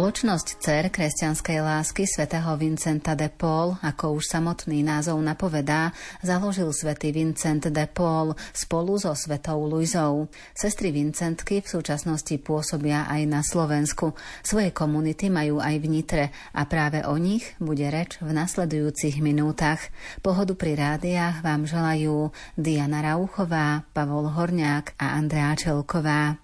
Spoločnosť Cer kresťanskej lásky svätého Vincenta de Paul, ako už samotný názov napovedá, založil svätý Vincent de Paul spolu so svetou Luizou. Sestry Vincentky v súčasnosti pôsobia aj na Slovensku. Svoje komunity majú aj v Nitre a práve o nich bude reč v nasledujúcich minútach. Pohodu pri rádiách vám želajú Diana Rauchová, Pavol Horňák a Andrea Čelková.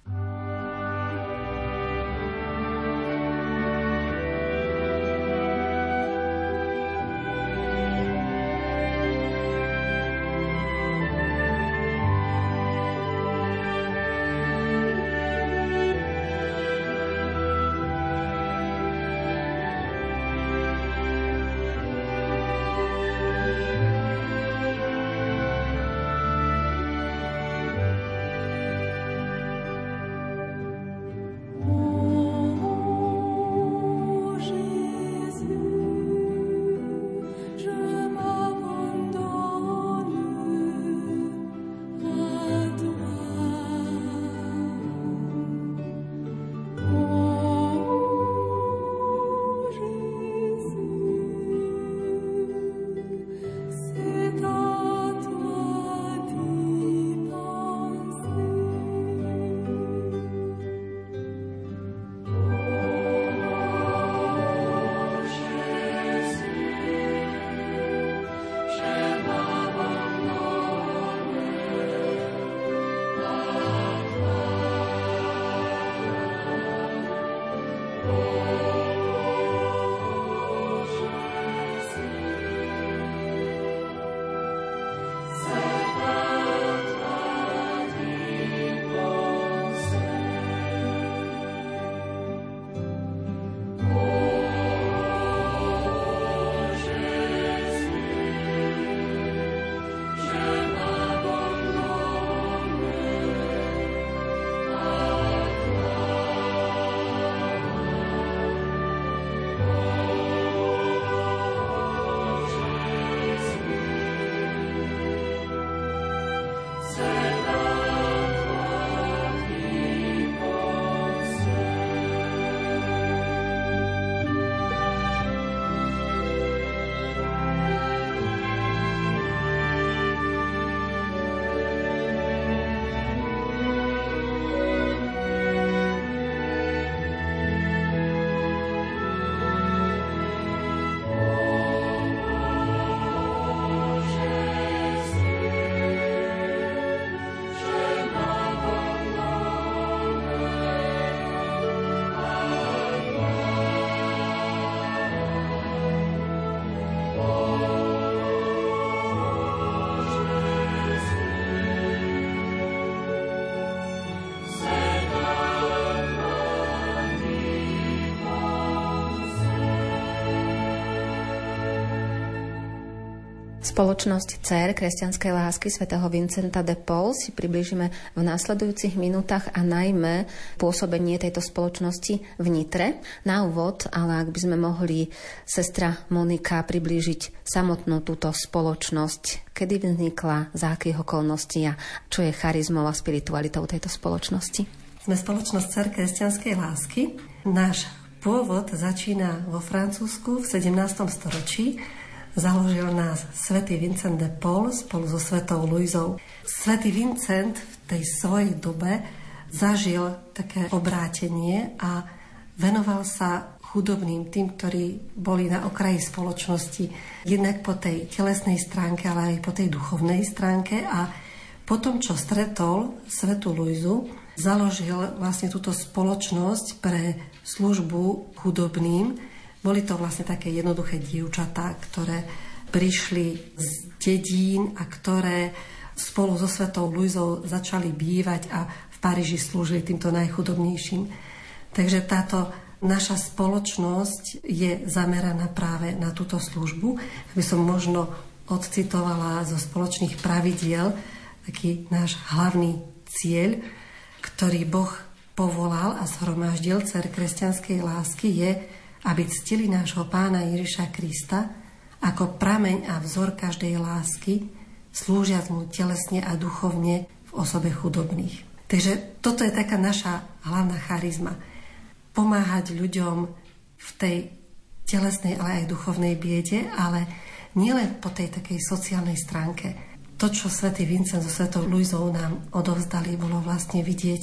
Spoločnosť CER kresťanskej lásky svätého Vincenta de Paul si približíme v následujúcich minútach a najmä pôsobenie tejto spoločnosti v Nitre. Na úvod, ale ak by sme mohli sestra Monika priblížiť samotnú túto spoločnosť, kedy vznikla, za akých okolností a čo je charizmou a spiritualitou tejto spoločnosti. Sme spoločnosť CER kresťanskej lásky. Náš pôvod začína vo Francúzsku v 17. storočí Založil nás svätý Vincent de Paul spolu so svetou Luizou. Svetý Vincent v tej svojej dobe zažil také obrátenie a venoval sa chudobným, tým, ktorí boli na okraji spoločnosti, jednak po tej telesnej stránke, ale aj po tej duchovnej stránke a potom, čo stretol svetu Luizu, založil vlastne túto spoločnosť pre službu chudobným, boli to vlastne také jednoduché dievčatá, ktoré prišli z dedín a ktoré spolu so svetou Luizou začali bývať a v Paríži slúžili týmto najchudobnejším. Takže táto naša spoločnosť je zameraná práve na túto službu. Aby som možno odcitovala zo spoločných pravidiel taký náš hlavný cieľ, ktorý Boh povolal a zhromaždil cer kresťanskej lásky je aby ctili nášho pána Ježiša Krista ako prameň a vzor každej lásky, slúžiac mu telesne a duchovne v osobe chudobných. Takže toto je taká naša hlavná charizma. pomáhať ľuďom v tej telesnej, ale aj duchovnej biede, ale nielen po tej takej sociálnej stránke. To, čo svätý Vincent so svetou Luizou nám odovzdali, bolo vlastne vidieť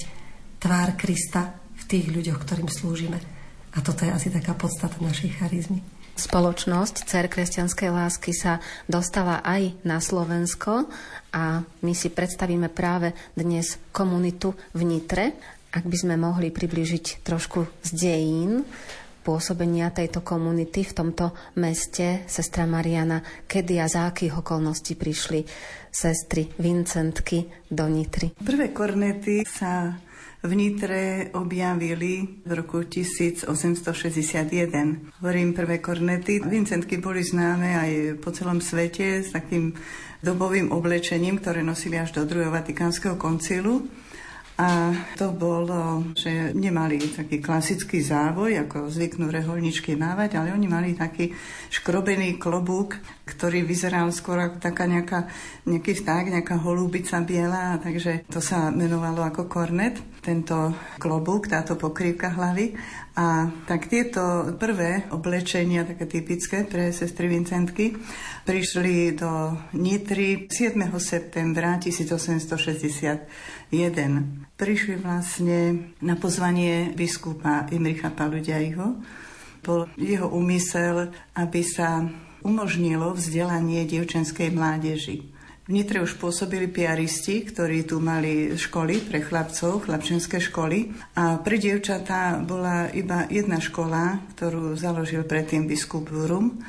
tvár Krista v tých ľuďoch, ktorým slúžime. A toto je asi taká podstata našej charizmy. Spoločnosť Cer kresťanskej lásky sa dostala aj na Slovensko a my si predstavíme práve dnes komunitu v Nitre. Ak by sme mohli približiť trošku z dejín pôsobenia tejto komunity v tomto meste, sestra Mariana, kedy a za akých okolností prišli sestry Vincentky do Nitry? Prvé kornety sa v Nitre objavili v roku 1861. Hovorím prvé kornety. Vincentky boli známe aj po celom svete s takým dobovým oblečením, ktoré nosili až do druhého Vatikánskeho koncilu. A to bolo, že nemali taký klasický závoj, ako zvyknú reholničky mávať, ale oni mali taký škrobený klobúk, ktorý vyzeral skôr ako taká nejaká, nejaký vták, nejaká holúbica biela, takže to sa menovalo ako kornet, tento klobúk, táto pokrývka hlavy. A tak tieto prvé oblečenia, také typické pre sestry Vincentky, prišli do Nitry 7. septembra 1860 jeden. Prišli vlastne na pozvanie biskupa Imricha Paluďajho. Bol jeho úmysel, aby sa umožnilo vzdelanie dievčenskej mládeži. V Nitre už pôsobili piaristi, ktorí tu mali školy pre chlapcov, chlapčenské školy. A pre dievčatá bola iba jedna škola, ktorú založil predtým biskup Vurum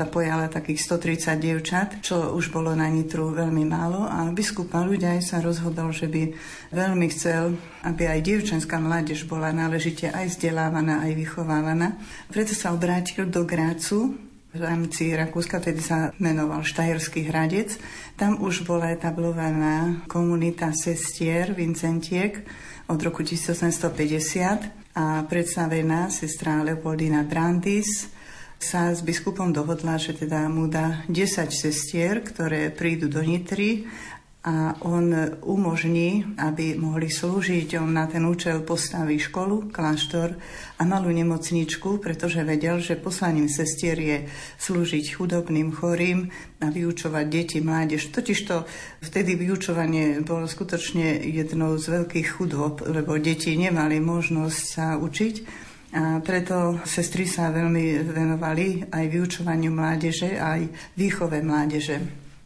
sa pojala takých 130 dievčat, čo už bolo na Nitru veľmi málo a biskup ľudia sa rozhodol, že by veľmi chcel, aby aj dievčenská mládež bola náležite aj vzdelávaná, aj vychovávaná. Preto sa obrátil do Grácu, v rámci Rakúska, tedy sa menoval Štajerský hradec. Tam už bola etablovaná komunita sestier Vincentiek od roku 1850 a predstavená sestra Leopoldina Brandis, sa s biskupom dohodla, že teda mu dá 10 sestier, ktoré prídu do Nitry a on umožní, aby mohli slúžiť. On na ten účel postaví školu, kláštor a malú nemocničku, pretože vedel, že poslaním sestier je slúžiť chudobným, chorým a vyučovať deti, mládež. Totižto vtedy vyučovanie bolo skutočne jednou z veľkých chudob, lebo deti nemali možnosť sa učiť a preto sestry sa veľmi venovali aj vyučovaniu mládeže, aj výchove mládeže.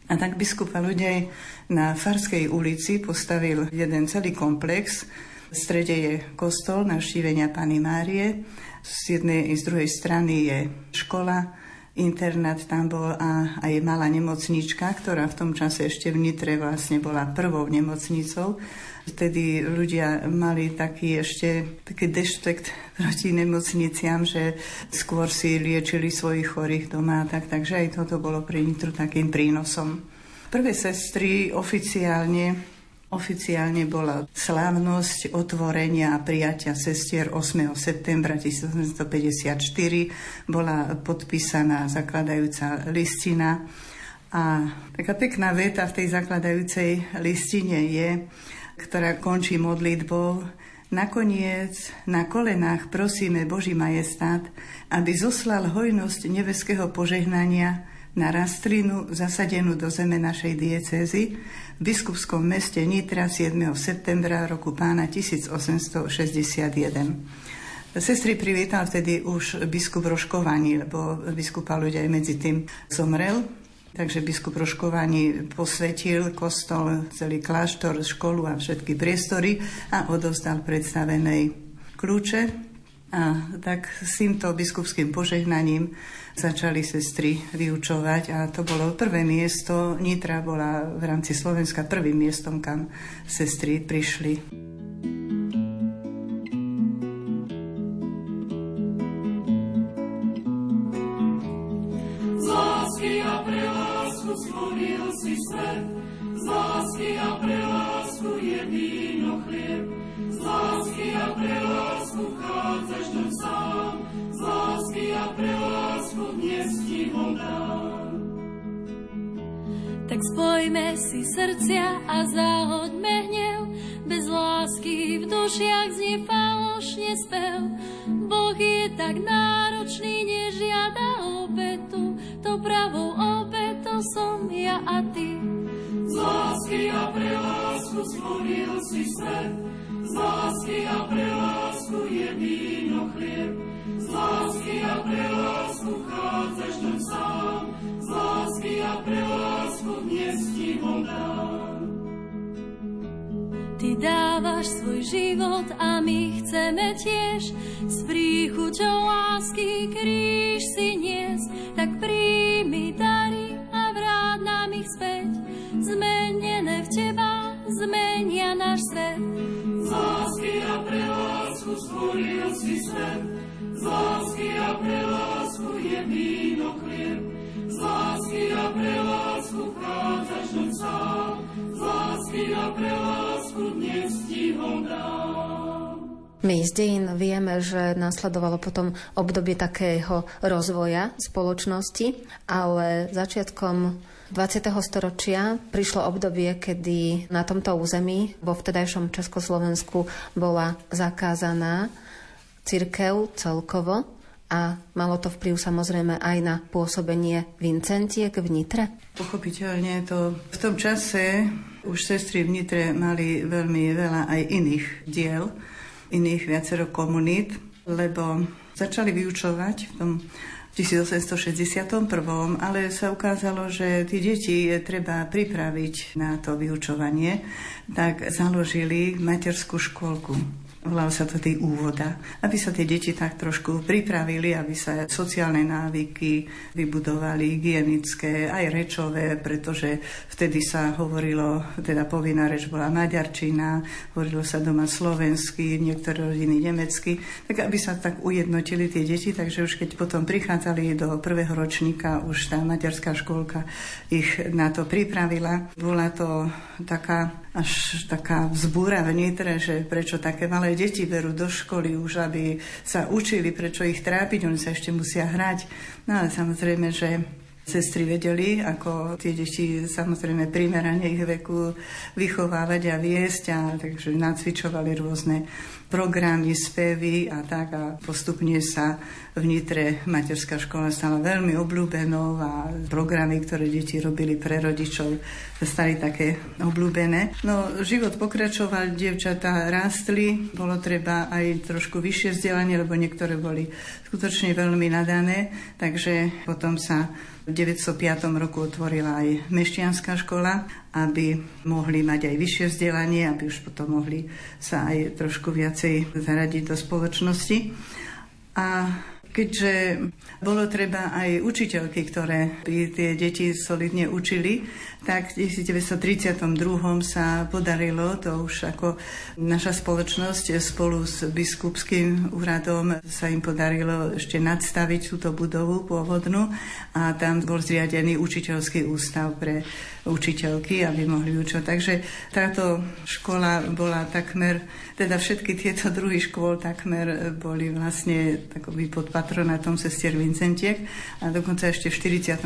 A tak biskupa ľudej na Farskej ulici postavil jeden celý komplex. V strede je kostol navštívenia Pany Márie, z jednej i z druhej strany je škola, internát tam bol a aj malá nemocnička, ktorá v tom čase ešte v Nitre vlastne bola prvou nemocnicou Vtedy ľudia mali taký ešte taký deštekt proti nemocniciam, že skôr si liečili svojich chorých doma, tak, takže aj toto bolo pre Nitru takým prínosom. Prvé sestry oficiálne Oficiálne bola slávnosť otvorenia a prijatia sestier 8. septembra 1954. Bola podpísaná zakladajúca listina a taká pekná veta v tej zakladajúcej listine je, ktorá končí modlitbou. Nakoniec na kolenách prosíme Boží majestát, aby zoslal hojnosť nebeského požehnania na rastlinu zasadenú do zeme našej diecézy v biskupskom meste Nitra 7. septembra roku pána 1861. Sestry privítal vtedy už biskup Roškovaní, lebo biskupa ľudia aj medzi tým zomrel. Takže biskup Roškovani posvetil kostol, celý kláštor, školu a všetky priestory a odovzdal predstavenej kľúče. A tak s týmto biskupským požehnaním začali sestry vyučovať a to bolo prvé miesto. Nitra bola v rámci Slovenska prvým miestom, kam sestry prišli. Stvoril si svet, z lásky a pre lásku je víno chlieb, z lásky a pre lásku vchádzaš do sám, z lásky a pre lásku dnes ti ho dám. Tak spojme si srdcia a zahoďme hnev, bez lásky v dušiach znie falošne spev. Boh je tak náročný, nežiada obetu, to pravou obetou som ja a ty. Z lásky a pre lásku si svet, z a pre lásku je víno chlieb, z a pre lásku chádzaš do sám, z lásky a pre lásku. Ty dávaš svoj život a my chceme tiež. S príchuťou lásky kríž si nies, tak príjmi svet, z lásky a pre lásku je víno chlieb, z lásky a pre lásku vchádzaš do sám, z lásky a pre lásku dnes ti ho dám. My z dejín vieme, že nasledovalo potom obdobie takého rozvoja spoločnosti, ale začiatkom 20. storočia prišlo obdobie, kedy na tomto území vo vtedajšom Československu bola zakázaná cirkev celkovo a malo to vplyv samozrejme aj na pôsobenie Vincentiek v Nitre? Pochopiteľne to v tom čase už sestry v Nitre mali veľmi veľa aj iných diel, iných viacero komunít, lebo začali vyučovať v tom 1861, ale sa ukázalo, že tie deti je treba pripraviť na to vyučovanie, tak založili materskú školku volal sa to tý úvoda, aby sa tie deti tak trošku pripravili, aby sa sociálne návyky vybudovali, hygienické, aj rečové, pretože vtedy sa hovorilo, teda povinná reč bola maďarčina, hovorilo sa doma slovensky, niektoré rodiny nemecky, tak aby sa tak ujednotili tie deti, takže už keď potom prichádzali do prvého ročníka, už tá maďarská školka ich na to pripravila. Bola to taká až taká vzbúra vnitre, že prečo také malé deti berú do školy už, aby sa učili, prečo ich trápiť, oni sa ešte musia hrať. No ale samozrejme, že sestry vedeli, ako tie deti samozrejme primerane ich veku vychovávať a viesť a takže nacvičovali rôzne programy, spevy a tak a postupne sa v Nitre materská škola stala veľmi obľúbenou a programy, ktoré deti robili pre rodičov, stali také obľúbené. No, život pokračoval, dievčatá rástli, bolo treba aj trošku vyššie vzdelanie, lebo niektoré boli skutočne veľmi nadané, takže potom sa v 905 roku otvorila aj meštianská škola, aby mohli mať aj vyššie vzdelanie, aby už potom mohli sa aj trošku viacej zaradiť do spoločnosti. A keďže bolo treba aj učiteľky, ktoré tie deti solidne učili, tak v 1932 sa podarilo, to už ako naša spoločnosť spolu s biskupským úradom sa im podarilo ešte nadstaviť túto budovu pôvodnú a tam bol zriadený učiteľský ústav pre učiteľky, aby mohli učovať. Takže táto škola bola takmer, teda všetky tieto druhy škôl takmer boli vlastne takoby pod patronátom sestier Vincentiek a dokonca ešte v 46.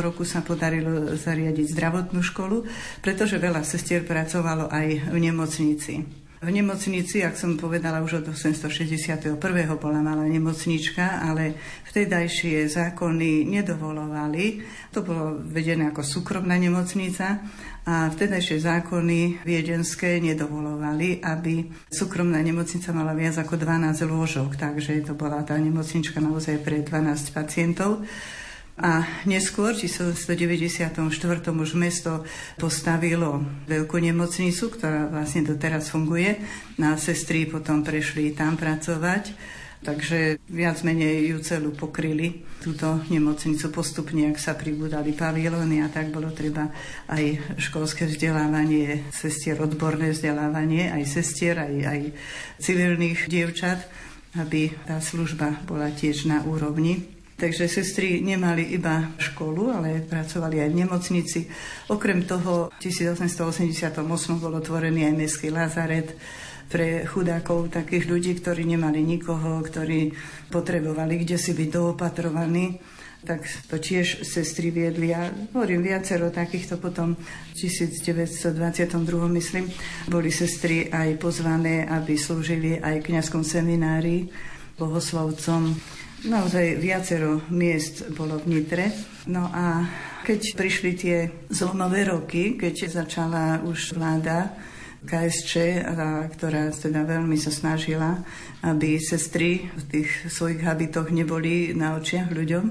roku sa podarilo zariadiť zdravotnú školu, pretože veľa sestier pracovalo aj v nemocnici. V nemocnici, ak som povedala, už od 861. bola malá nemocnička, ale vtedajšie zákony nedovolovali. To bolo vedené ako súkromná nemocnica a vtedajšie zákony viedenské nedovolovali, aby súkromná nemocnica mala viac ako 12 lôžok, takže to bola tá nemocnička naozaj pre 12 pacientov. A neskôr, v 194. už mesto postavilo veľkú nemocnicu, ktorá vlastne doteraz funguje. Na sestry potom prešli tam pracovať. Takže viac menej ju celú pokryli túto nemocnicu postupne, ak sa pribudali pavilóny a tak bolo treba aj školské vzdelávanie, sestier, odborné vzdelávanie, aj sestier, aj, aj civilných dievčat, aby tá služba bola tiež na úrovni. Takže sestry nemali iba školu, ale pracovali aj v nemocnici. Okrem toho v 1888 bol otvorený aj mestský lazaret pre chudákov, takých ľudí, ktorí nemali nikoho, ktorí potrebovali kde si byť doopatrovaní. tak to tiež sestry viedli a hovorím viacero takýchto potom v 1922 myslím boli sestry aj pozvané, aby slúžili aj kňazskom seminári bohoslovcom. Naozaj viacero miest bolo v Nitre. No a keď prišli tie zlomové roky, keď začala už vláda KSČ, ktorá teda veľmi sa snažila, aby sestry v tých svojich habitoch neboli na očiach ľuďom,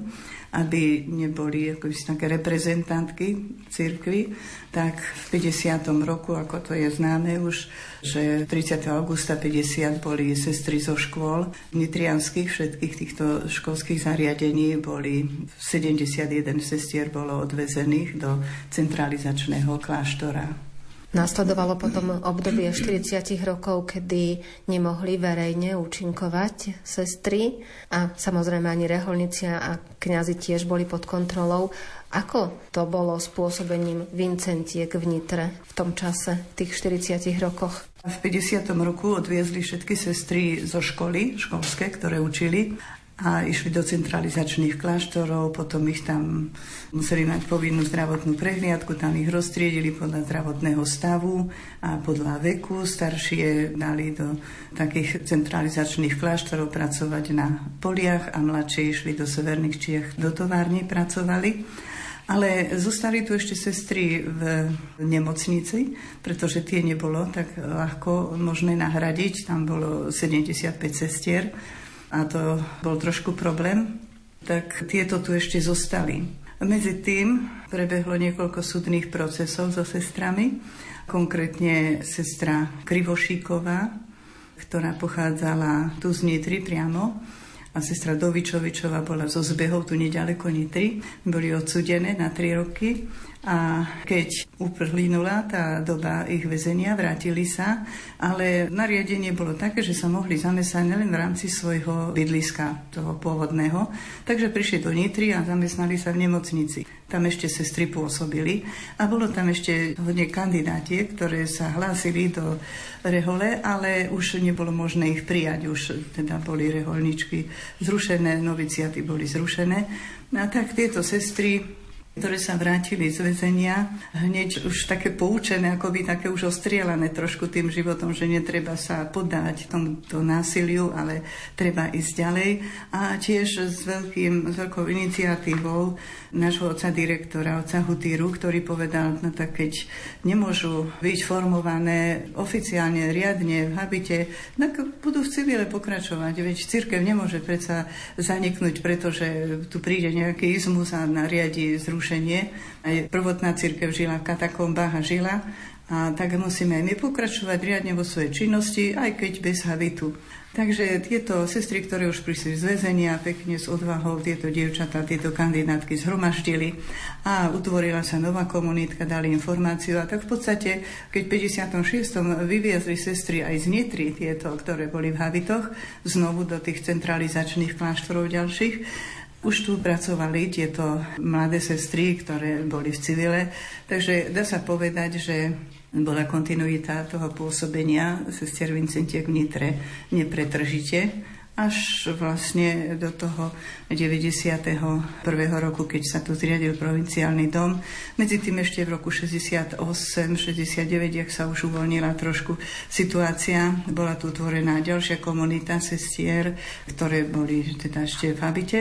aby neboli také reprezentantky cirkvy, tak v 50. roku, ako to je známe už, že 30. augusta 50 boli sestry zo škôl nitrianských, všetkých týchto školských zariadení boli 71 sestier bolo odvezených do centralizačného kláštora. Nasledovalo potom obdobie 40 rokov, kedy nemohli verejne účinkovať sestry a samozrejme ani reholnici a kňazi tiež boli pod kontrolou. Ako to bolo spôsobením Vincentiek v Nitre v tom čase, v tých 40 rokoch? V 50. roku odviezli všetky sestry zo školy, školské, ktoré učili a išli do centralizačných kláštorov, potom ich tam museli mať povinnú zdravotnú prehliadku, tam ich roztriedili podľa zdravotného stavu a podľa veku. Staršie dali do takých centralizačných kláštorov pracovať na poliach a mladšie išli do severných Čiech, do tovární pracovali. Ale zostali tu ešte sestry v nemocnici, pretože tie nebolo tak ľahko možné nahradiť. Tam bolo 75 sestier a to bol trošku problém, tak tieto tu ešte zostali. Medzi tým prebehlo niekoľko súdnych procesov so sestrami, konkrétne sestra Krivošíková, ktorá pochádzala tu z Nitry priamo, a sestra Dovičovičová bola zo zbehov tu nedaleko Nitry. Boli odsudené na tri roky a keď uplynula tá doba ich väzenia, vrátili sa, ale nariadenie bolo také, že sa mohli zamestnať len v rámci svojho bydliska, toho pôvodného. Takže prišli do Nitry a zamestnali sa v nemocnici. Tam ešte sestry pôsobili a bolo tam ešte hodne kandidátiek, ktoré sa hlásili do rehole, ale už nebolo možné ich prijať. Už teda boli reholničky zrušené, noviciaty boli zrušené. A tak tieto sestry ktoré sa vrátili z väzenia, hneď už také poučené, ako by také už ostrielané trošku tým životom, že netreba sa podať tomuto násiliu, ale treba ísť ďalej. A tiež s, veľkým, s veľkou iniciatívou nášho oca direktora, oca Hutíru, ktorý povedal, no tak keď nemôžu byť formované oficiálne, riadne v habite, tak budú v civile pokračovať. Veď církev nemôže predsa zaniknúť, pretože tu príde nejaký izmus a nariadi zrušenie zrušenie. Aj prvotná církev žila v katakombách a žila. A tak musíme aj my pokračovať riadne vo svojej činnosti, aj keď bez habitu. Takže tieto sestry, ktoré už prišli z väzenia, pekne s odvahou tieto dievčatá, tieto kandidátky zhromaždili a utvorila sa nová komunitka, dali informáciu a tak v podstate, keď v 56. vyviezli sestry aj z Nitry, tieto, ktoré boli v habitoch, znovu do tých centralizačných kláštorov ďalších, už tu pracovali tieto mladé sestry, ktoré boli v civile, takže dá sa povedať, že bola kontinuita toho pôsobenia sestier Vincentiek v Nitre. Nepretržite až vlastne do toho 91. roku, keď sa tu zriadil provinciálny dom. Medzi tým ešte v roku 68, 69, jak sa už uvoľnila trošku situácia, bola tu utvorená ďalšia komunita sestier, ktoré boli teda ešte v habite.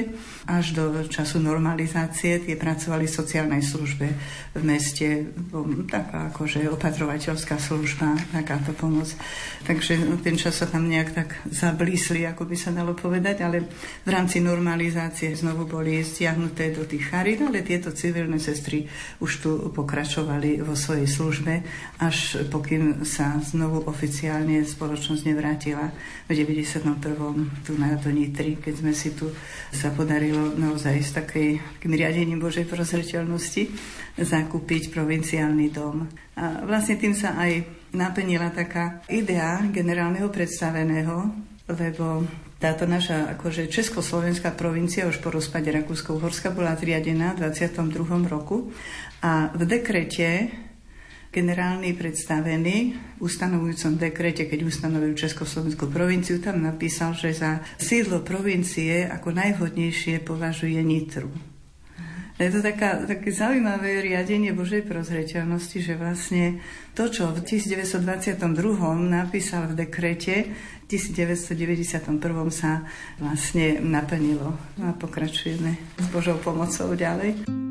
Až do času normalizácie tie pracovali v sociálnej službe v meste, taká akože opatrovateľská služba, takáto pomoc. Takže ten čas sa tam nejak tak zablísli, ako by sa dalo povedať, ale v rámci normalizácie znovu boli stiahnuté do tých charit, ale tieto civilné sestry už tu pokračovali vo svojej službe, až pokým sa znovu oficiálne spoločnosť nevrátila v 91. tu na to Nitri, keď sme si tu sa podarilo naozaj s takým riadením Božej prozreteľnosti zakúpiť provinciálny dom. A vlastne tým sa aj naplnila taká idea generálneho predstaveného, lebo táto naša akože československá provincia už po rozpade Rakúsko-Uhorska bola zriadená v 22. roku a v dekrete generálny predstavený v ustanovujúcom dekrete, keď ustanovil Československú provinciu, tam napísal, že za sídlo provincie ako najvhodnejšie považuje Nitru. Je to taká, také zaujímavé riadenie Božej prozreteľnosti, že vlastne to, čo v 1922 napísal v dekrete, v 1991 sa vlastne naplnilo. No a pokračujeme s Božou pomocou ďalej.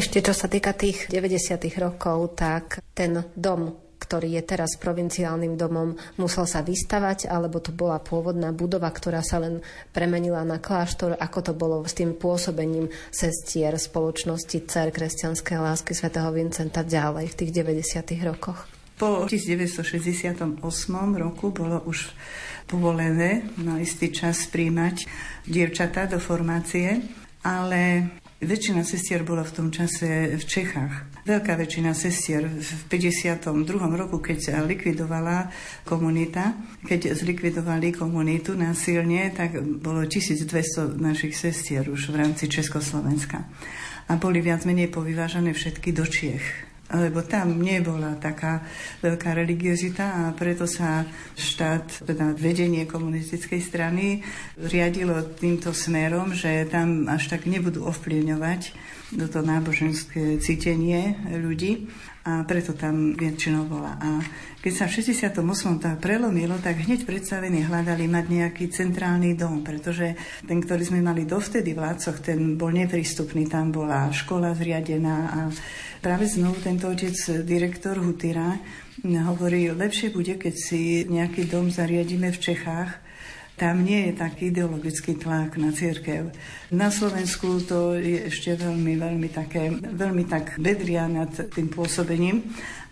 Ešte čo sa týka tých 90. rokov, tak ten dom, ktorý je teraz provinciálnym domom, musel sa vystavať, alebo to bola pôvodná budova, ktorá sa len premenila na kláštor, ako to bolo s tým pôsobením sestier spoločnosti Cer kresťanskej lásky svätého Vincenta ďalej v tých 90. rokoch. Po 1968 roku bolo už povolené na istý čas príjmať dievčatá do formácie, ale Väčšina sestier bola v tom čase v Čechách. Veľká väčšina sestier v 52. roku, keď sa likvidovala komunita, keď zlikvidovali komunitu násilne, tak bolo 1200 našich sestier už v rámci Československa. A boli viac menej povyvážané všetky do Čiech lebo tam nebola taká veľká religiozita a preto sa štát, teda vedenie komunistickej strany riadilo týmto smerom, že tam až tak nebudú ovplyvňovať toto náboženské cítenie ľudí a preto tam väčšinou bola. A keď sa v 68. to prelomilo, tak hneď predstavení hľadali mať nejaký centrálny dom, pretože ten, ktorý sme mali dovtedy v Lácoch, ten bol neprístupný, tam bola škola zriadená a práve znovu tento otec, direktor Hutira, hovorí, lepšie bude, keď si nejaký dom zariadíme v Čechách, tam nie je taký ideologický tlak na církev. Na Slovensku to je ešte veľmi, veľmi také, veľmi tak bedria nad tým pôsobením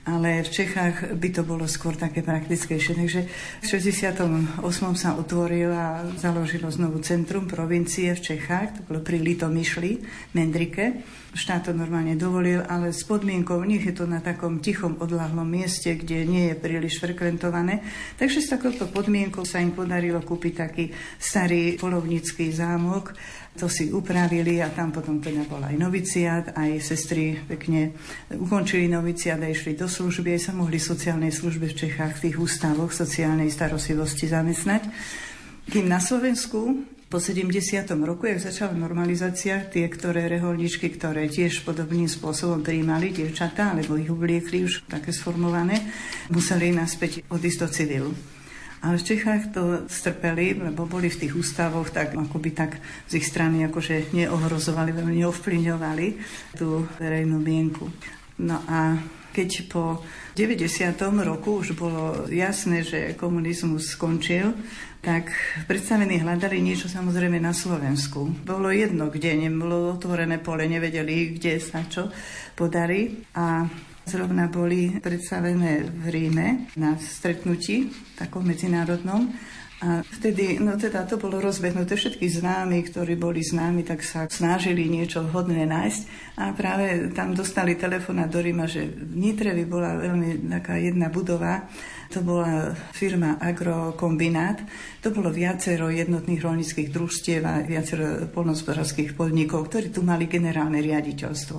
ale v Čechách by to bolo skôr také praktickejšie. Takže v 68. sa otvoril a založilo znovu centrum provincie v Čechách, to bolo pri Litomyšli, Mendrike. Štát to normálne dovolil, ale s podmienkou, nech je to na takom tichom odlahlom mieste, kde nie je príliš frekventované. Takže s takouto podmienkou sa im podarilo kúpiť taký starý polovnícky zámok to si upravili a tam potom teda bol aj noviciát, aj sestry pekne ukončili noviciát a išli do služby, aj sa mohli sociálnej službe v Čechách, v tých ústavoch sociálnej starostlivosti zamestnať. Kým na Slovensku po 70. roku, jak začala normalizácia, tie, ktoré reholničky, ktoré tiež podobným spôsobom prijímali dievčatá, alebo ich obliekli už také sformované, museli naspäť odísť do civilu. Ale v Čechách to strpeli, lebo boli v tých ústavoch tak akoby tak z ich strany akože neohrozovali, veľmi neovplyvňovali tú verejnú mienku. No a keď po 90. roku už bolo jasné, že komunizmus skončil, tak predstavení hľadali niečo samozrejme na Slovensku. Bolo jedno, kde nebolo otvorené pole, nevedeli, kde sa čo podarí. A Zrovna boli predstavené v Ríme na stretnutí takom medzinárodnom a vtedy, no teda to bolo rozbehnuté, všetky známi, ktorí boli známi, tak sa snažili niečo vhodné nájsť a práve tam dostali telefona do Ríma, že v Nitre by bola veľmi taká jedna budova, to bola firma Agrokombinát. To bolo viacero jednotných rolnických družstiev a viacero polnospodárských podnikov, ktorí tu mali generálne riaditeľstvo.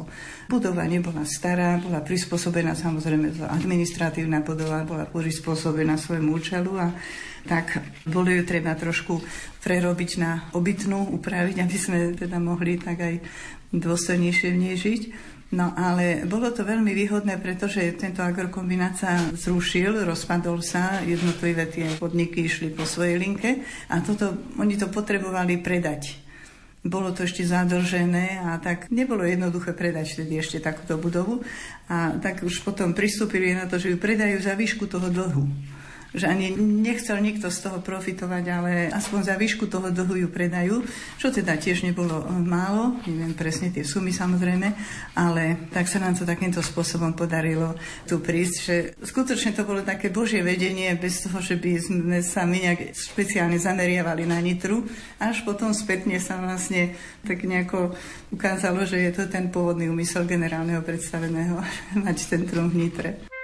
Budova nebola stará, bola prispôsobená samozrejme administratívna budova, bola prispôsobená svojmu účelu a tak bolo ju treba trošku prerobiť na obytnú, upraviť, aby sme teda mohli tak aj dôstojnejšie v nej žiť. No ale bolo to veľmi výhodné, pretože tento agrokombinát sa zrušil, rozpadol sa, jednotlivé tie podniky išli po svojej linke a toto, oni to potrebovali predať. Bolo to ešte zadlžené a tak nebolo jednoduché predať vtedy ešte takúto budovu a tak už potom pristúpili na to, že ju predajú za výšku toho dlhu že ani nechcel nikto z toho profitovať, ale aspoň za výšku toho dlhu ju predajú, čo teda tiež nebolo málo, neviem presne tie sumy samozrejme, ale tak sa nám to takýmto spôsobom podarilo tu prísť, že skutočne to bolo také božie vedenie, bez toho, že by sme sa my nejak špeciálne zameriavali na Nitru, až potom spätne sa vlastne tak nejako ukázalo, že je to ten pôvodný úmysel generálneho predstaveného mať centrum v Nitre.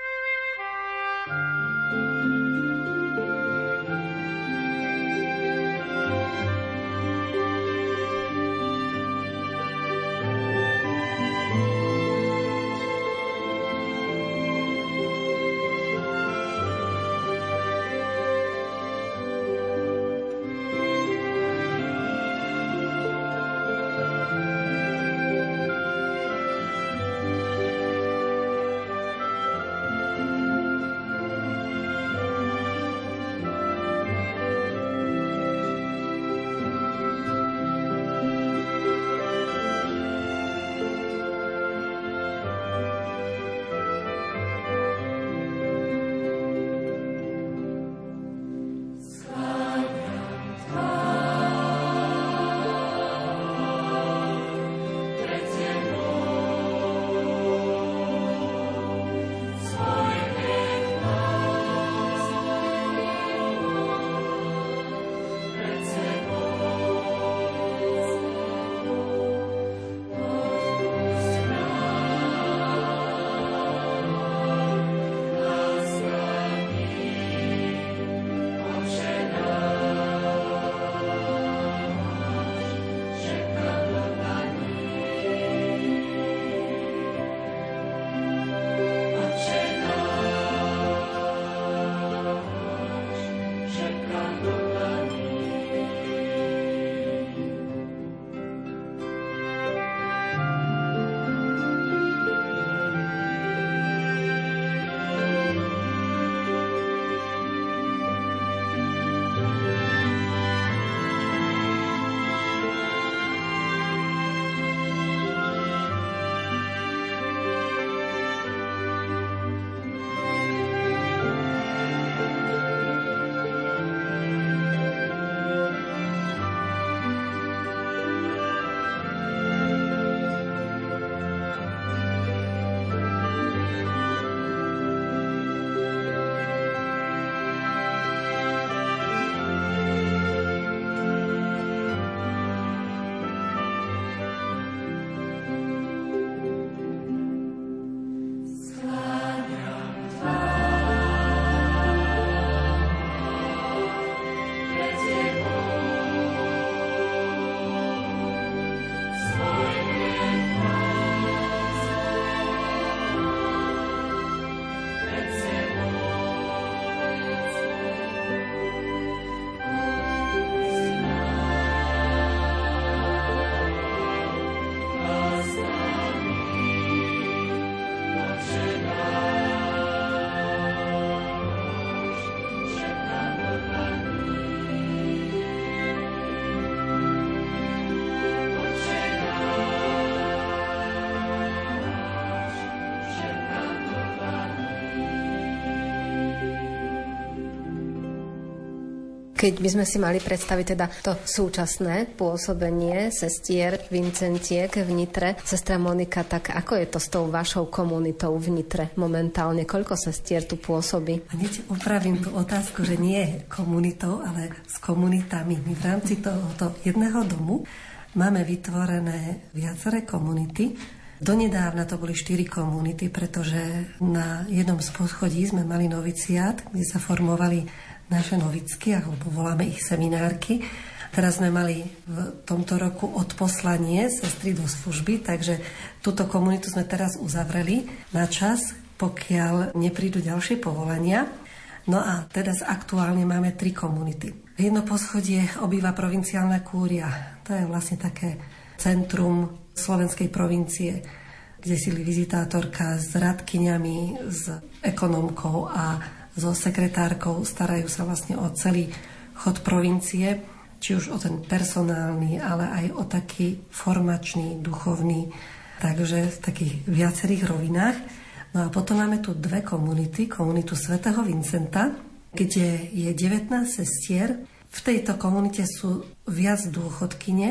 Keď by sme si mali predstaviť teda to súčasné pôsobenie sestier Vincentiek v Nitre, sestra Monika, tak ako je to s tou vašou komunitou v Nitre momentálne? Koľko sestier tu pôsobí? Hneď upravím tú otázku, že nie komunitou, ale s komunitami. My v rámci tohoto jedného domu máme vytvorené viaceré komunity, Donedávna to boli štyri komunity, pretože na jednom z poschodí sme mali noviciát, kde sa formovali naše novicky, alebo voláme ich seminárky. Teraz sme mali v tomto roku odposlanie sestry do služby, takže túto komunitu sme teraz uzavreli na čas, pokiaľ neprídu ďalšie povolania. No a teraz aktuálne máme tri komunity. Jedno poschodie obýva provinciálna kúria. To je vlastne také centrum slovenskej provincie, kde si vizitátorka s radkyňami, s ekonomkou a so sekretárkou starajú sa vlastne o celý chod provincie, či už o ten personálny, ale aj o taký formačný, duchovný, takže v takých viacerých rovinách. No a potom máme tu dve komunity, komunitu svätého Vincenta, kde je 19 sestier. V tejto komunite sú viac dôchodkyne.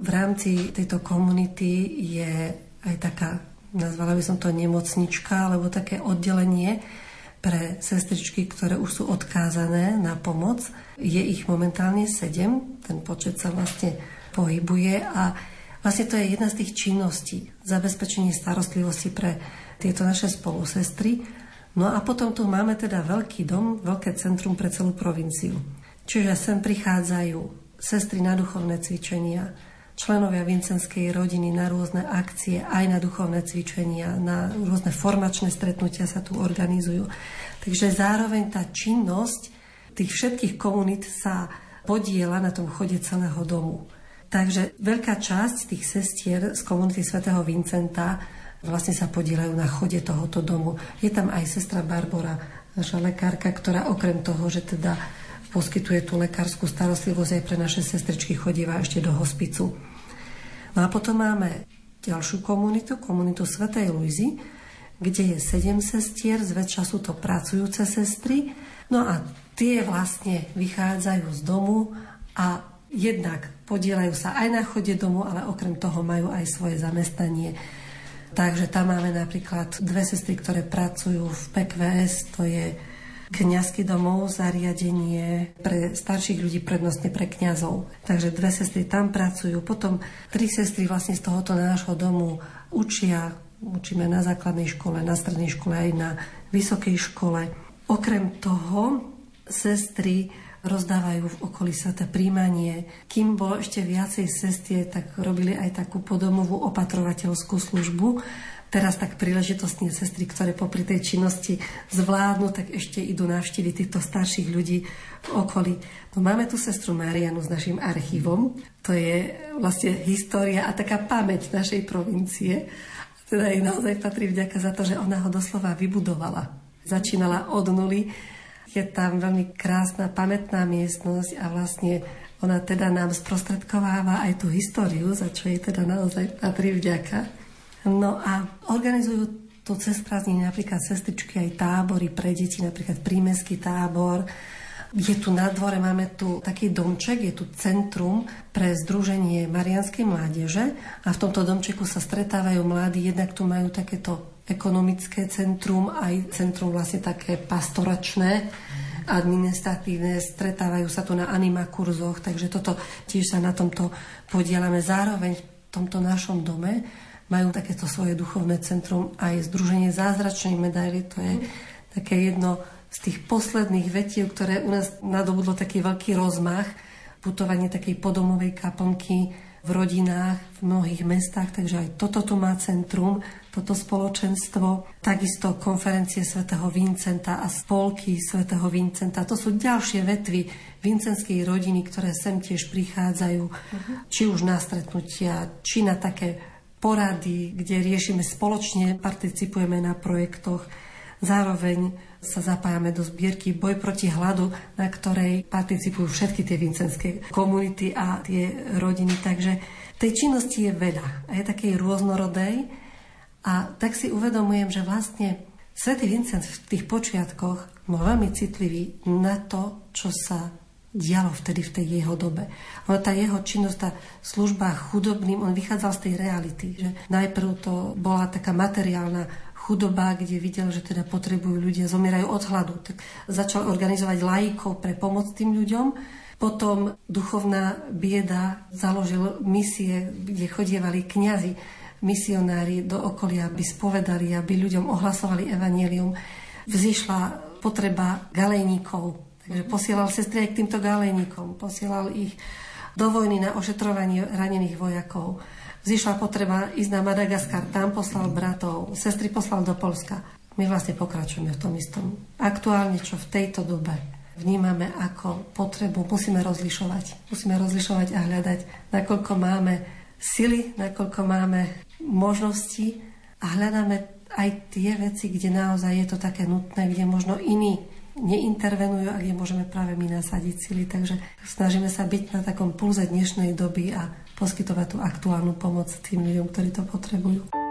V rámci tejto komunity je aj taká, nazvala by som to nemocnička, alebo také oddelenie, pre sestričky, ktoré už sú odkázané na pomoc. Je ich momentálne sedem, ten počet sa vlastne pohybuje a vlastne to je jedna z tých činností, zabezpečenie starostlivosti pre tieto naše spolusestry. No a potom tu máme teda veľký dom, veľké centrum pre celú provinciu. Čiže sem prichádzajú sestry na duchovné cvičenia, členovia vincenskej rodiny na rôzne akcie, aj na duchovné cvičenia, na rôzne formačné stretnutia sa tu organizujú. Takže zároveň tá činnosť tých všetkých komunít sa podiela na tom chode celého domu. Takže veľká časť tých sestier z komunity svätého Vincenta vlastne sa podielajú na chode tohoto domu. Je tam aj sestra Barbara, naša lekárka, ktorá okrem toho, že teda poskytuje tú lekárskú starostlivosť aj pre naše sestričky, chodíva ešte do hospicu. No a potom máme ďalšiu komunitu, komunitu Svetej Luizy, kde je sedem sestier, zväčša sú to pracujúce sestry. No a tie vlastne vychádzajú z domu a jednak podielajú sa aj na chode domu, ale okrem toho majú aj svoje zamestnanie. Takže tam máme napríklad dve sestry, ktoré pracujú v PQS, to je kňazský domov, zariadenie pre starších ľudí, prednostne pre kňazov. Takže dve sestry tam pracujú. Potom tri sestry vlastne z tohoto nášho domu učia, učíme na základnej škole, na strednej škole aj na vysokej škole. Okrem toho sestry rozdávajú v okolí sveta príjmanie. Kým bolo ešte viacej sestie, tak robili aj takú podomovú opatrovateľskú službu teraz tak príležitostne sestry, ktoré popri tej činnosti zvládnu, tak ešte idú navštíviť týchto starších ľudí v okolí. No máme tu sestru Marianu s našim archívom. To je vlastne história a taká pamäť našej provincie. Teda jej naozaj patrí vďaka za to, že ona ho doslova vybudovala. Začínala od nuly. Je tam veľmi krásna pamätná miestnosť a vlastne ona teda nám sprostredkováva aj tú históriu, za čo jej teda naozaj patrí vďaka. No a organizujú tu cez prázdniny napríklad sestričky aj tábory pre deti, napríklad prímeský tábor. Je tu na dvore, máme tu taký domček, je tu centrum pre Združenie Marianskej mládeže a v tomto domčeku sa stretávajú mladí, jednak tu majú takéto ekonomické centrum, aj centrum vlastne také pastoračné, administratívne, stretávajú sa tu na anima kurzoch, takže toto tiež sa na tomto podielame. Zároveň v tomto našom dome majú takéto svoje duchovné centrum aj Združenie zázračnej medaily, to je také jedno z tých posledných vetiev, ktoré u nás nadobudlo taký veľký rozmach, putovanie takej podomovej kaplnky v rodinách, v mnohých mestách, takže aj toto tu má centrum, toto spoločenstvo. Takisto konferencie svätého Vincenta a spolky svätého Vincenta. To sú ďalšie vetvy vincenskej rodiny, ktoré sem tiež prichádzajú, uh-huh. či už na stretnutia, či na také porady, kde riešime spoločne, participujeme na projektoch. Zároveň sa zapájame do zbierky Boj proti hladu, na ktorej participujú všetky tie vincenské komunity a tie rodiny. Takže tej činnosti je veľa a je takej rôznorodej. A tak si uvedomujem, že vlastne Svetý Vincent v tých počiatkoch bol veľmi citlivý na to, čo sa dialo vtedy v tej jeho dobe. Ono tá jeho činnosť, tá služba chudobným, on vychádzal z tej reality, že najprv to bola taká materiálna chudoba, kde videl, že teda potrebujú ľudia, zomierajú od hladu. Tak začal organizovať lajkov pre pomoc tým ľuďom. Potom duchovná bieda založil misie, kde chodievali kňazi, misionári do okolia, aby spovedali, aby ľuďom ohlasovali evanílium. Vzýšla potreba galejníkov, Takže posielal sestry k týmto galejníkom, posielal ich do vojny na ošetrovanie ranených vojakov. Zišla potreba ísť na Madagaskar, tam poslal bratov, sestry poslal do Polska. My vlastne pokračujeme v tom istom. Aktuálne, čo v tejto dobe vnímame ako potrebu, musíme rozlišovať. Musíme rozlišovať a hľadať, nakoľko máme sily, nakoľko máme možnosti a hľadáme aj tie veci, kde naozaj je to také nutné, kde možno iní neintervenujú a kde môžeme práve my nasadiť sily. Takže snažíme sa byť na takom pulze dnešnej doby a poskytovať tú aktuálnu pomoc tým ľuďom, ktorí to potrebujú.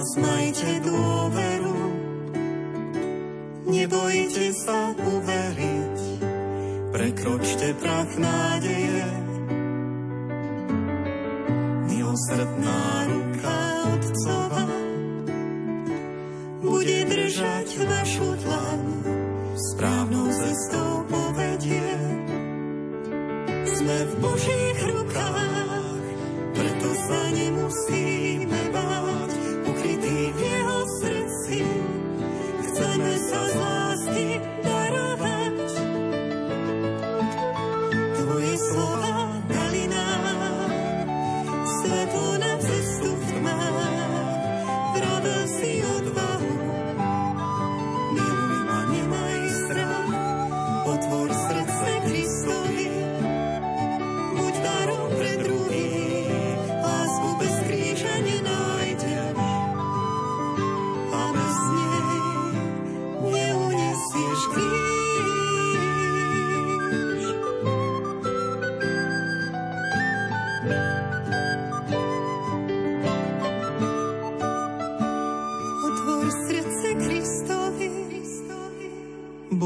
Nás, majte dôveru, nebojte sa uveriť, prekročte prach nádeje. Milosrdná ruka Otcova bude držať vašu dlan, správnou cestou povedie. Sme v Božích rukách, preto sa nemusíme báť.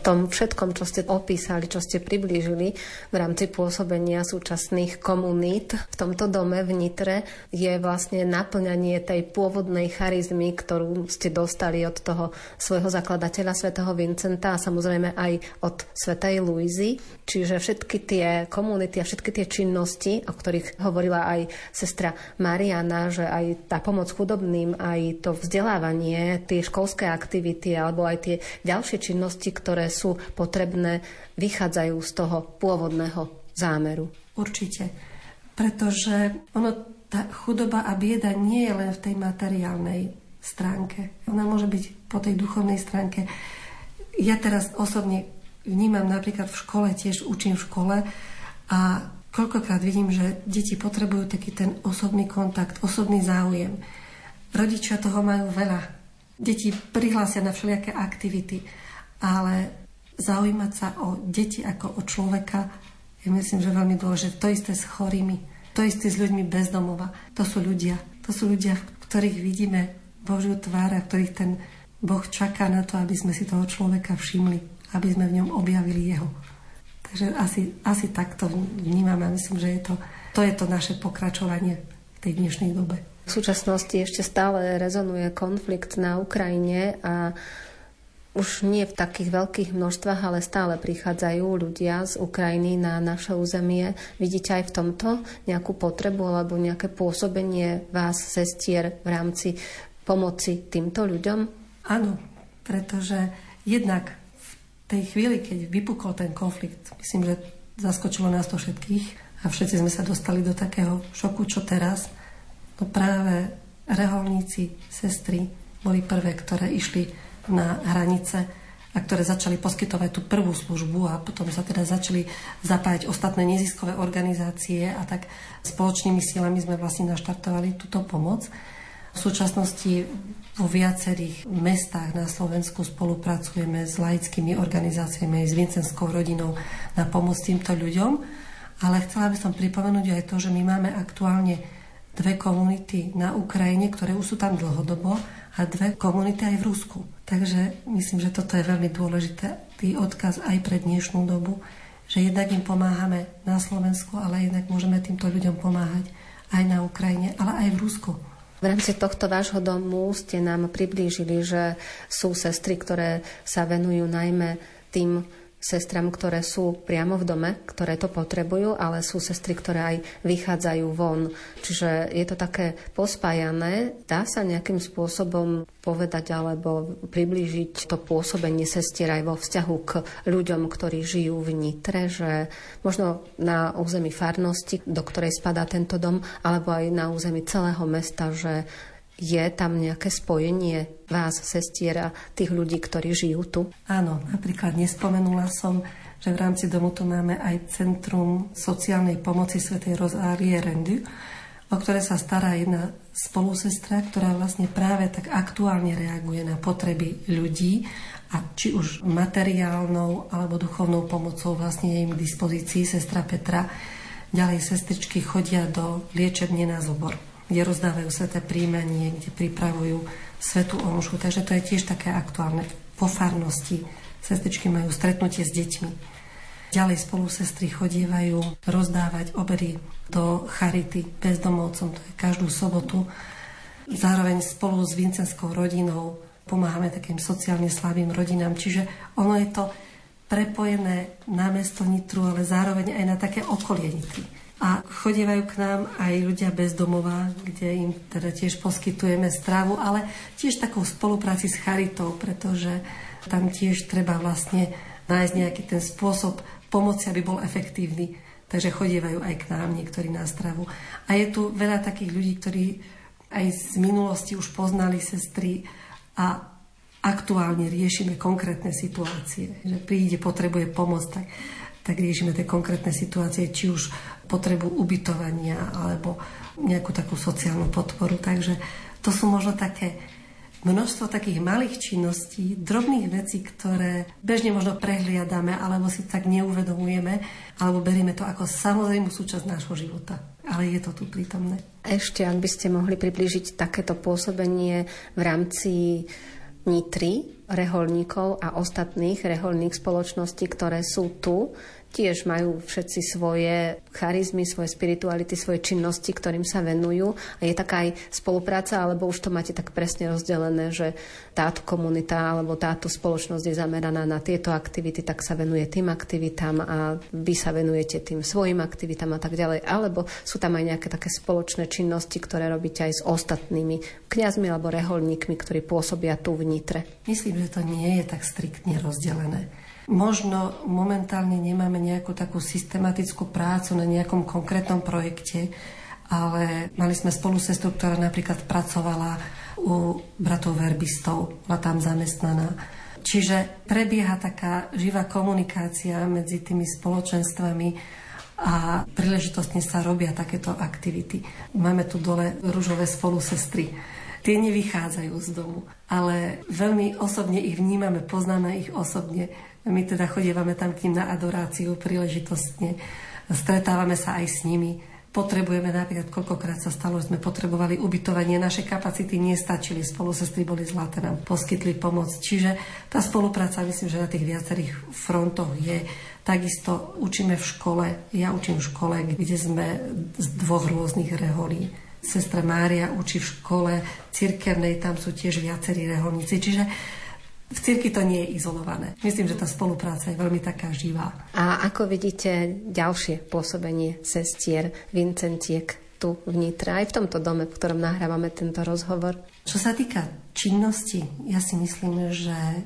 Tom všetkom, čo ste opísali, čo ste priblížili v rámci pôsobenia súčasných komunít v tomto dome v Nitre, je vlastne naplňanie tej pôvodnej charizmy, ktorú ste dostali od toho svojho zakladateľa svätého Vincenta a samozrejme aj od svätej Luizy. Čiže všetky tie komunity a všetky tie činnosti, o ktorých hovorila aj sestra Mariana, že aj tá pomoc chudobným, aj to vzdelávanie, tie školské aktivity alebo aj tie ďalšie činnosti, ktoré sú potrebné, vychádzajú z toho pôvodného zámeru. Určite. Pretože ono, tá chudoba a bieda nie je len v tej materiálnej stránke. Ona môže byť po tej duchovnej stránke. Ja teraz osobne vnímam napríklad v škole, tiež učím v škole a koľkokrát vidím, že deti potrebujú taký ten osobný kontakt, osobný záujem. Rodičia toho majú veľa. Deti prihlásia na všelijaké aktivity, ale zaujímať sa o deti ako o človeka je myslím, že veľmi dôležité. To isté s chorými, to isté s ľuďmi bez domova. To sú ľudia. To sú ľudia, v ktorých vidíme Božiu tvár a ktorých ten Boh čaká na to, aby sme si toho človeka všimli, aby sme v ňom objavili jeho. Takže asi, asi takto vnímam myslím, že je to, to je to naše pokračovanie v tej dnešnej dobe. V súčasnosti ešte stále rezonuje konflikt na Ukrajine a už nie v takých veľkých množstvách, ale stále prichádzajú ľudia z Ukrajiny na naše územie. Vidíte aj v tomto nejakú potrebu alebo nejaké pôsobenie vás, sestier, v rámci pomoci týmto ľuďom? Áno, pretože jednak v tej chvíli, keď vypukol ten konflikt, myslím, že zaskočilo nás to všetkých a všetci sme sa dostali do takého šoku, čo teraz – No práve reholníci, sestry boli prvé, ktoré išli na hranice a ktoré začali poskytovať tú prvú službu a potom sa teda začali zapájať ostatné neziskové organizácie a tak spoločnými silami sme vlastne naštartovali túto pomoc. V súčasnosti vo viacerých mestách na Slovensku spolupracujeme s laickými organizáciami, s Vincenskou rodinou na pomoc týmto ľuďom. Ale chcela by som pripomenúť aj to, že my máme aktuálne dve komunity na Ukrajine, ktoré už sú tam dlhodobo a dve komunity aj v Rusku. Takže myslím, že toto je veľmi dôležité, tý odkaz aj pre dnešnú dobu, že jednak im pomáhame na Slovensku, ale jednak môžeme týmto ľuďom pomáhať aj na Ukrajine, ale aj v Rusku. V rámci tohto vášho domu ste nám priblížili, že sú sestry, ktoré sa venujú najmä tým sestram, ktoré sú priamo v dome, ktoré to potrebujú, ale sú sestry, ktoré aj vychádzajú von. Čiže je to také pospájané. Dá sa nejakým spôsobom povedať alebo priblížiť to pôsobenie sestier aj vo vzťahu k ľuďom, ktorí žijú v Nitre, že možno na území farnosti, do ktorej spadá tento dom, alebo aj na území celého mesta, že je tam nejaké spojenie vás, sestier a tých ľudí, ktorí žijú tu? Áno, napríklad nespomenula som, že v rámci domu tu máme aj Centrum sociálnej pomoci Sv. Rozárie Rendu, o ktoré sa stará jedna spolusestra, ktorá vlastne práve tak aktuálne reaguje na potreby ľudí a či už materiálnou alebo duchovnou pomocou vlastne je im k dispozícii sestra Petra. Ďalej sestričky chodia do liečebne na zobor kde rozdávajú sveté príjmanie, kde pripravujú svetú omšu. Takže to je tiež také aktuálne. Po farnosti sestričky majú stretnutie s deťmi. Ďalej spolu sestry chodievajú rozdávať obery do charity bezdomovcom, to je každú sobotu. Zároveň spolu s Vincenskou rodinou pomáhame takým sociálne slabým rodinám. Čiže ono je to prepojené na mesto Nitru, ale zároveň aj na také okolie Nitry. A chodievajú k nám aj ľudia bez domova, kde im teda tiež poskytujeme stravu, ale tiež takou spolupráci s charitou, pretože tam tiež treba vlastne nájsť nejaký ten spôsob pomoci, aby bol efektívny. Takže chodievajú aj k nám niektorí na stravu. A je tu veľa takých ľudí, ktorí aj z minulosti už poznali sestry a aktuálne riešime konkrétne situácie. Že príde, potrebuje pomoc, tak tak riešime tie konkrétne situácie, či už potrebu ubytovania alebo nejakú takú sociálnu podporu. Takže to sú možno také množstvo takých malých činností, drobných vecí, ktoré bežne možno prehliadame alebo si tak neuvedomujeme, alebo berieme to ako samozrejmú súčasť nášho života. Ale je to tu prítomné. Ešte, ak by ste mohli priblížiť takéto pôsobenie v rámci Nitry, reholníkov a ostatných reholných spoločností, ktoré sú tu, tiež majú všetci svoje charizmy, svoje spirituality, svoje činnosti, ktorým sa venujú. A je taká aj spolupráca, alebo už to máte tak presne rozdelené, že táto komunita alebo táto spoločnosť je zameraná na tieto aktivity, tak sa venuje tým aktivitám a vy sa venujete tým svojim aktivitám a tak ďalej. Alebo sú tam aj nejaké také spoločné činnosti, ktoré robíte aj s ostatnými kňazmi alebo reholníkmi, ktorí pôsobia tu v Nitre. Myslím, že to nie je tak striktne rozdelené. Možno momentálne nemáme nejakú takú systematickú prácu na nejakom konkrétnom projekte, ale mali sme spolu sestru, ktorá napríklad pracovala u bratov verbistov, bola tam zamestnaná. Čiže prebieha taká živá komunikácia medzi tými spoločenstvami a príležitostne sa robia takéto aktivity. Máme tu dole rúžové spolusestry. Tie nevychádzajú z domu, ale veľmi osobne ich vnímame, poznáme ich osobne my teda chodívame tam k ním na adoráciu príležitostne, stretávame sa aj s nimi. Potrebujeme napríklad, koľkokrát sa stalo, že sme potrebovali ubytovanie, naše kapacity nestačili, spolu sestry boli zlaté, nám poskytli pomoc. Čiže tá spolupráca, myslím, že na tých viacerých frontoch je. Takisto učíme v škole, ja učím v škole, kde sme z dvoch rôznych reholí. Sestra Mária učí v škole cirkevnej, tam sú tiež viacerí reholníci. Čiže v cirkvi to nie je izolované. Myslím, že tá spolupráca je veľmi taká živá. A ako vidíte ďalšie pôsobenie sestier Vincentiek tu v Nitre, aj v tomto dome, v ktorom nahrávame tento rozhovor? Čo sa týka činnosti, ja si myslím, že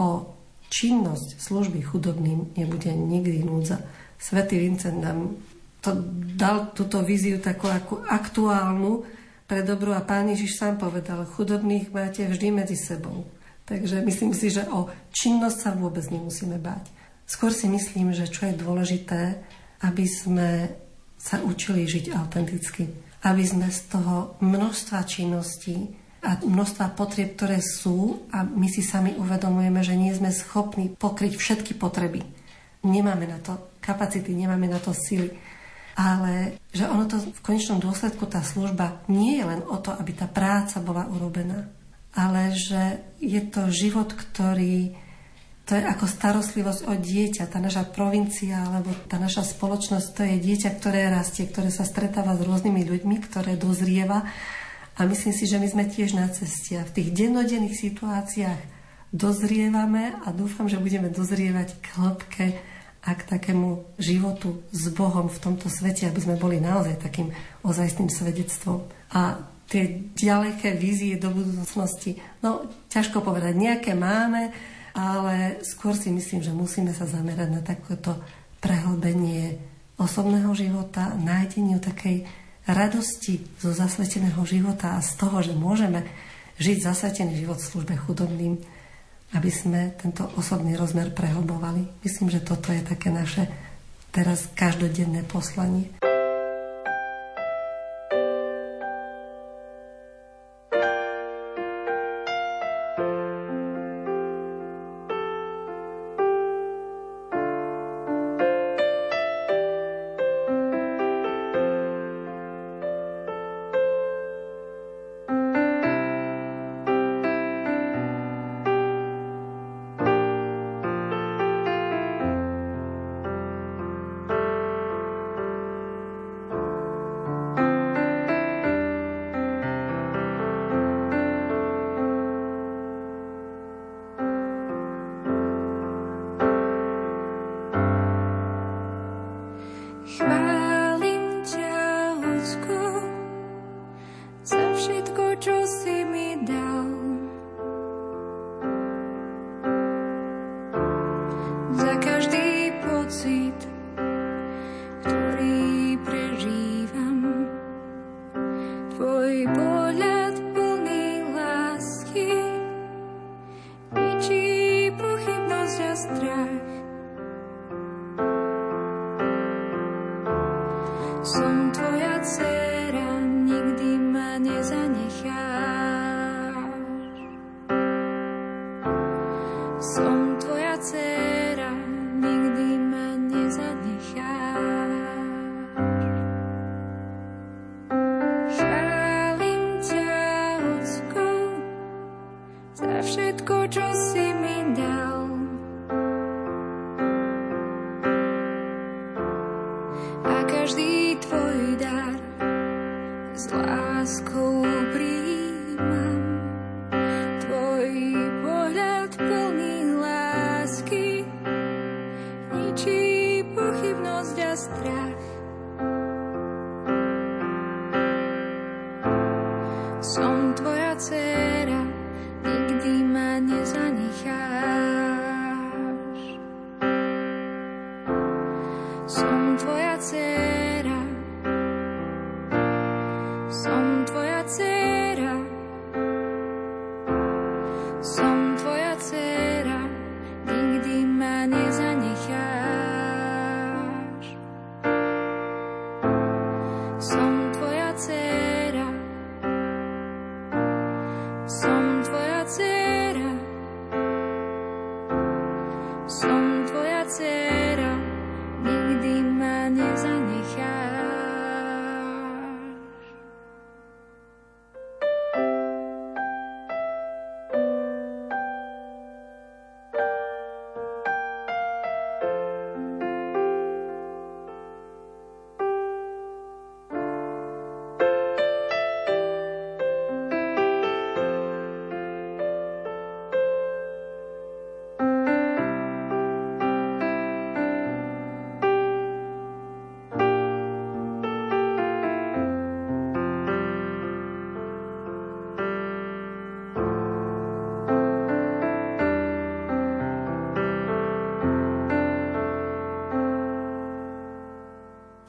o činnosť služby chudobným nebude nikdy núdza. Svetý Vincent nám to dal túto víziu takú ako aktuálnu pre dobro a pán Ježiš sám povedal, chudobných máte vždy medzi sebou. Takže myslím si, že o činnosť sa vôbec nemusíme báť. Skôr si myslím, že čo je dôležité, aby sme sa učili žiť autenticky. Aby sme z toho množstva činností a množstva potrieb, ktoré sú a my si sami uvedomujeme, že nie sme schopní pokryť všetky potreby. Nemáme na to kapacity, nemáme na to sily. Ale že ono to v konečnom dôsledku, tá služba nie je len o to, aby tá práca bola urobená, ale že je to život, ktorý to je ako starostlivosť o dieťa, tá naša provincia alebo tá naša spoločnosť, to je dieťa, ktoré rastie, ktoré sa stretáva s rôznymi ľuďmi, ktoré dozrieva. A myslím si, že my sme tiež na ceste. V tých dennodenných situáciách dozrievame a dúfam, že budeme dozrievať k hĺbke a k takému životu s Bohom v tomto svete, aby sme boli naozaj takým ozajstným svedectvom. A tie ďaleké vízie do budúcnosti. No, ťažko povedať, nejaké máme, ale skôr si myslím, že musíme sa zamerať na takéto prehlbenie osobného života, nájdeniu takej radosti zo zasveteného života a z toho, že môžeme žiť zasvetený život v službe chudobným, aby sme tento osobný rozmer prehlbovali. Myslím, že toto je také naše teraz každodenné poslanie.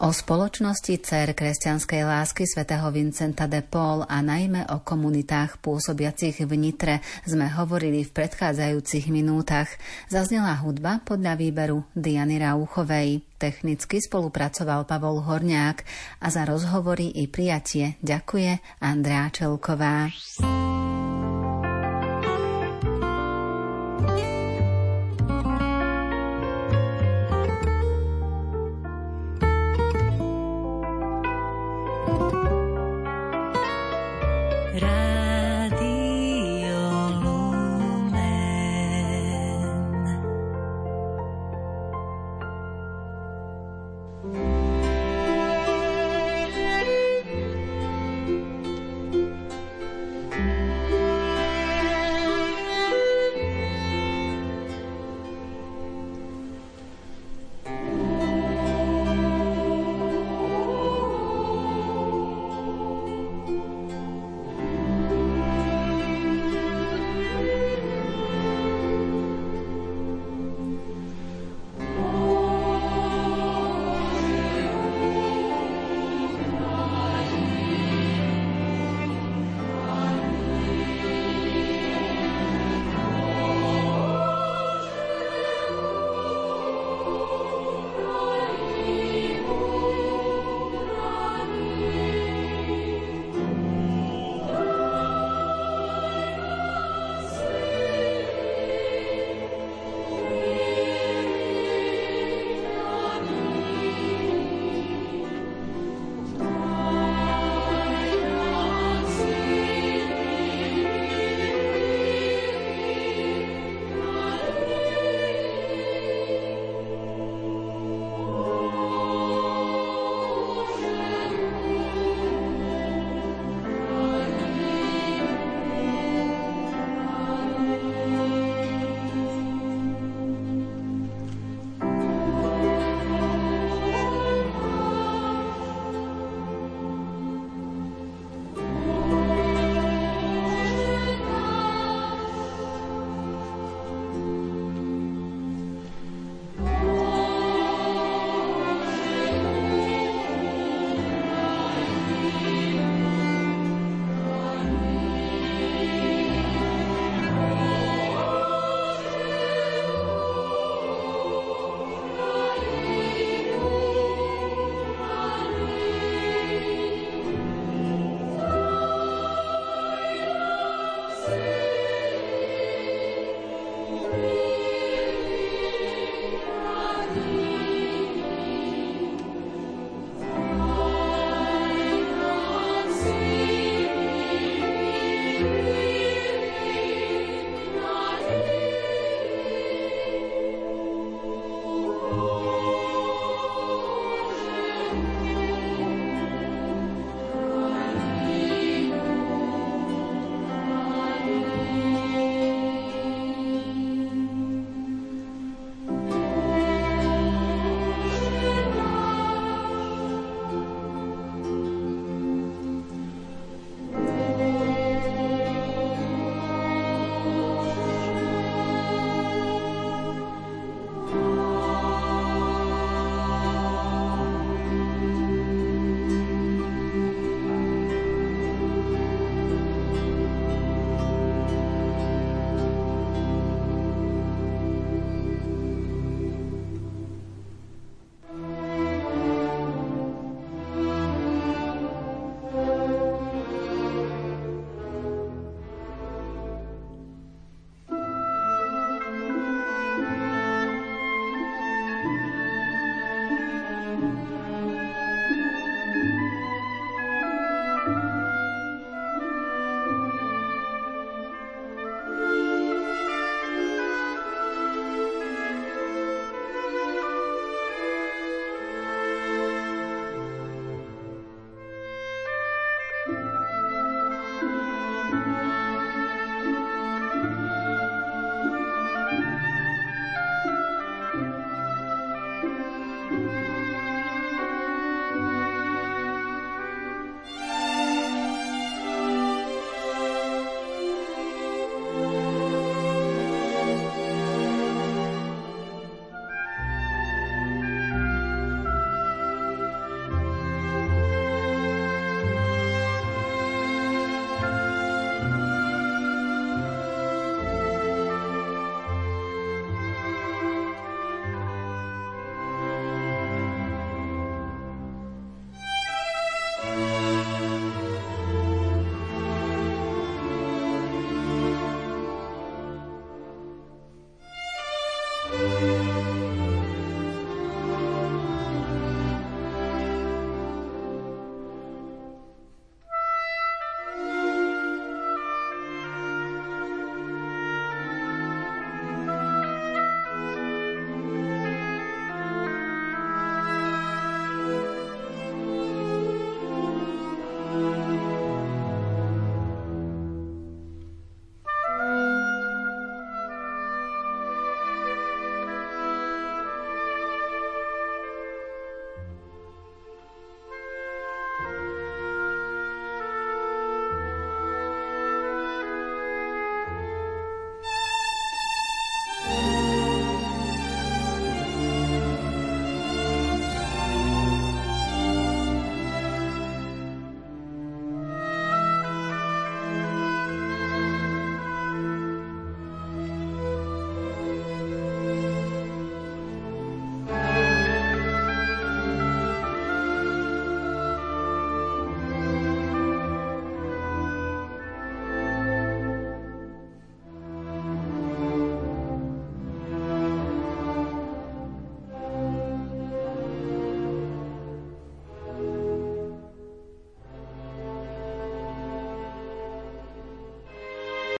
O spoločnosti Cer kresťanskej lásky svätého Vincenta de Paul a najmä o komunitách pôsobiacich v Nitre sme hovorili v predchádzajúcich minútach. Zaznela hudba podľa výberu Diany Rauchovej. Technicky spolupracoval Pavol Horniák a za rozhovory i prijatie ďakuje Andrá Čelková.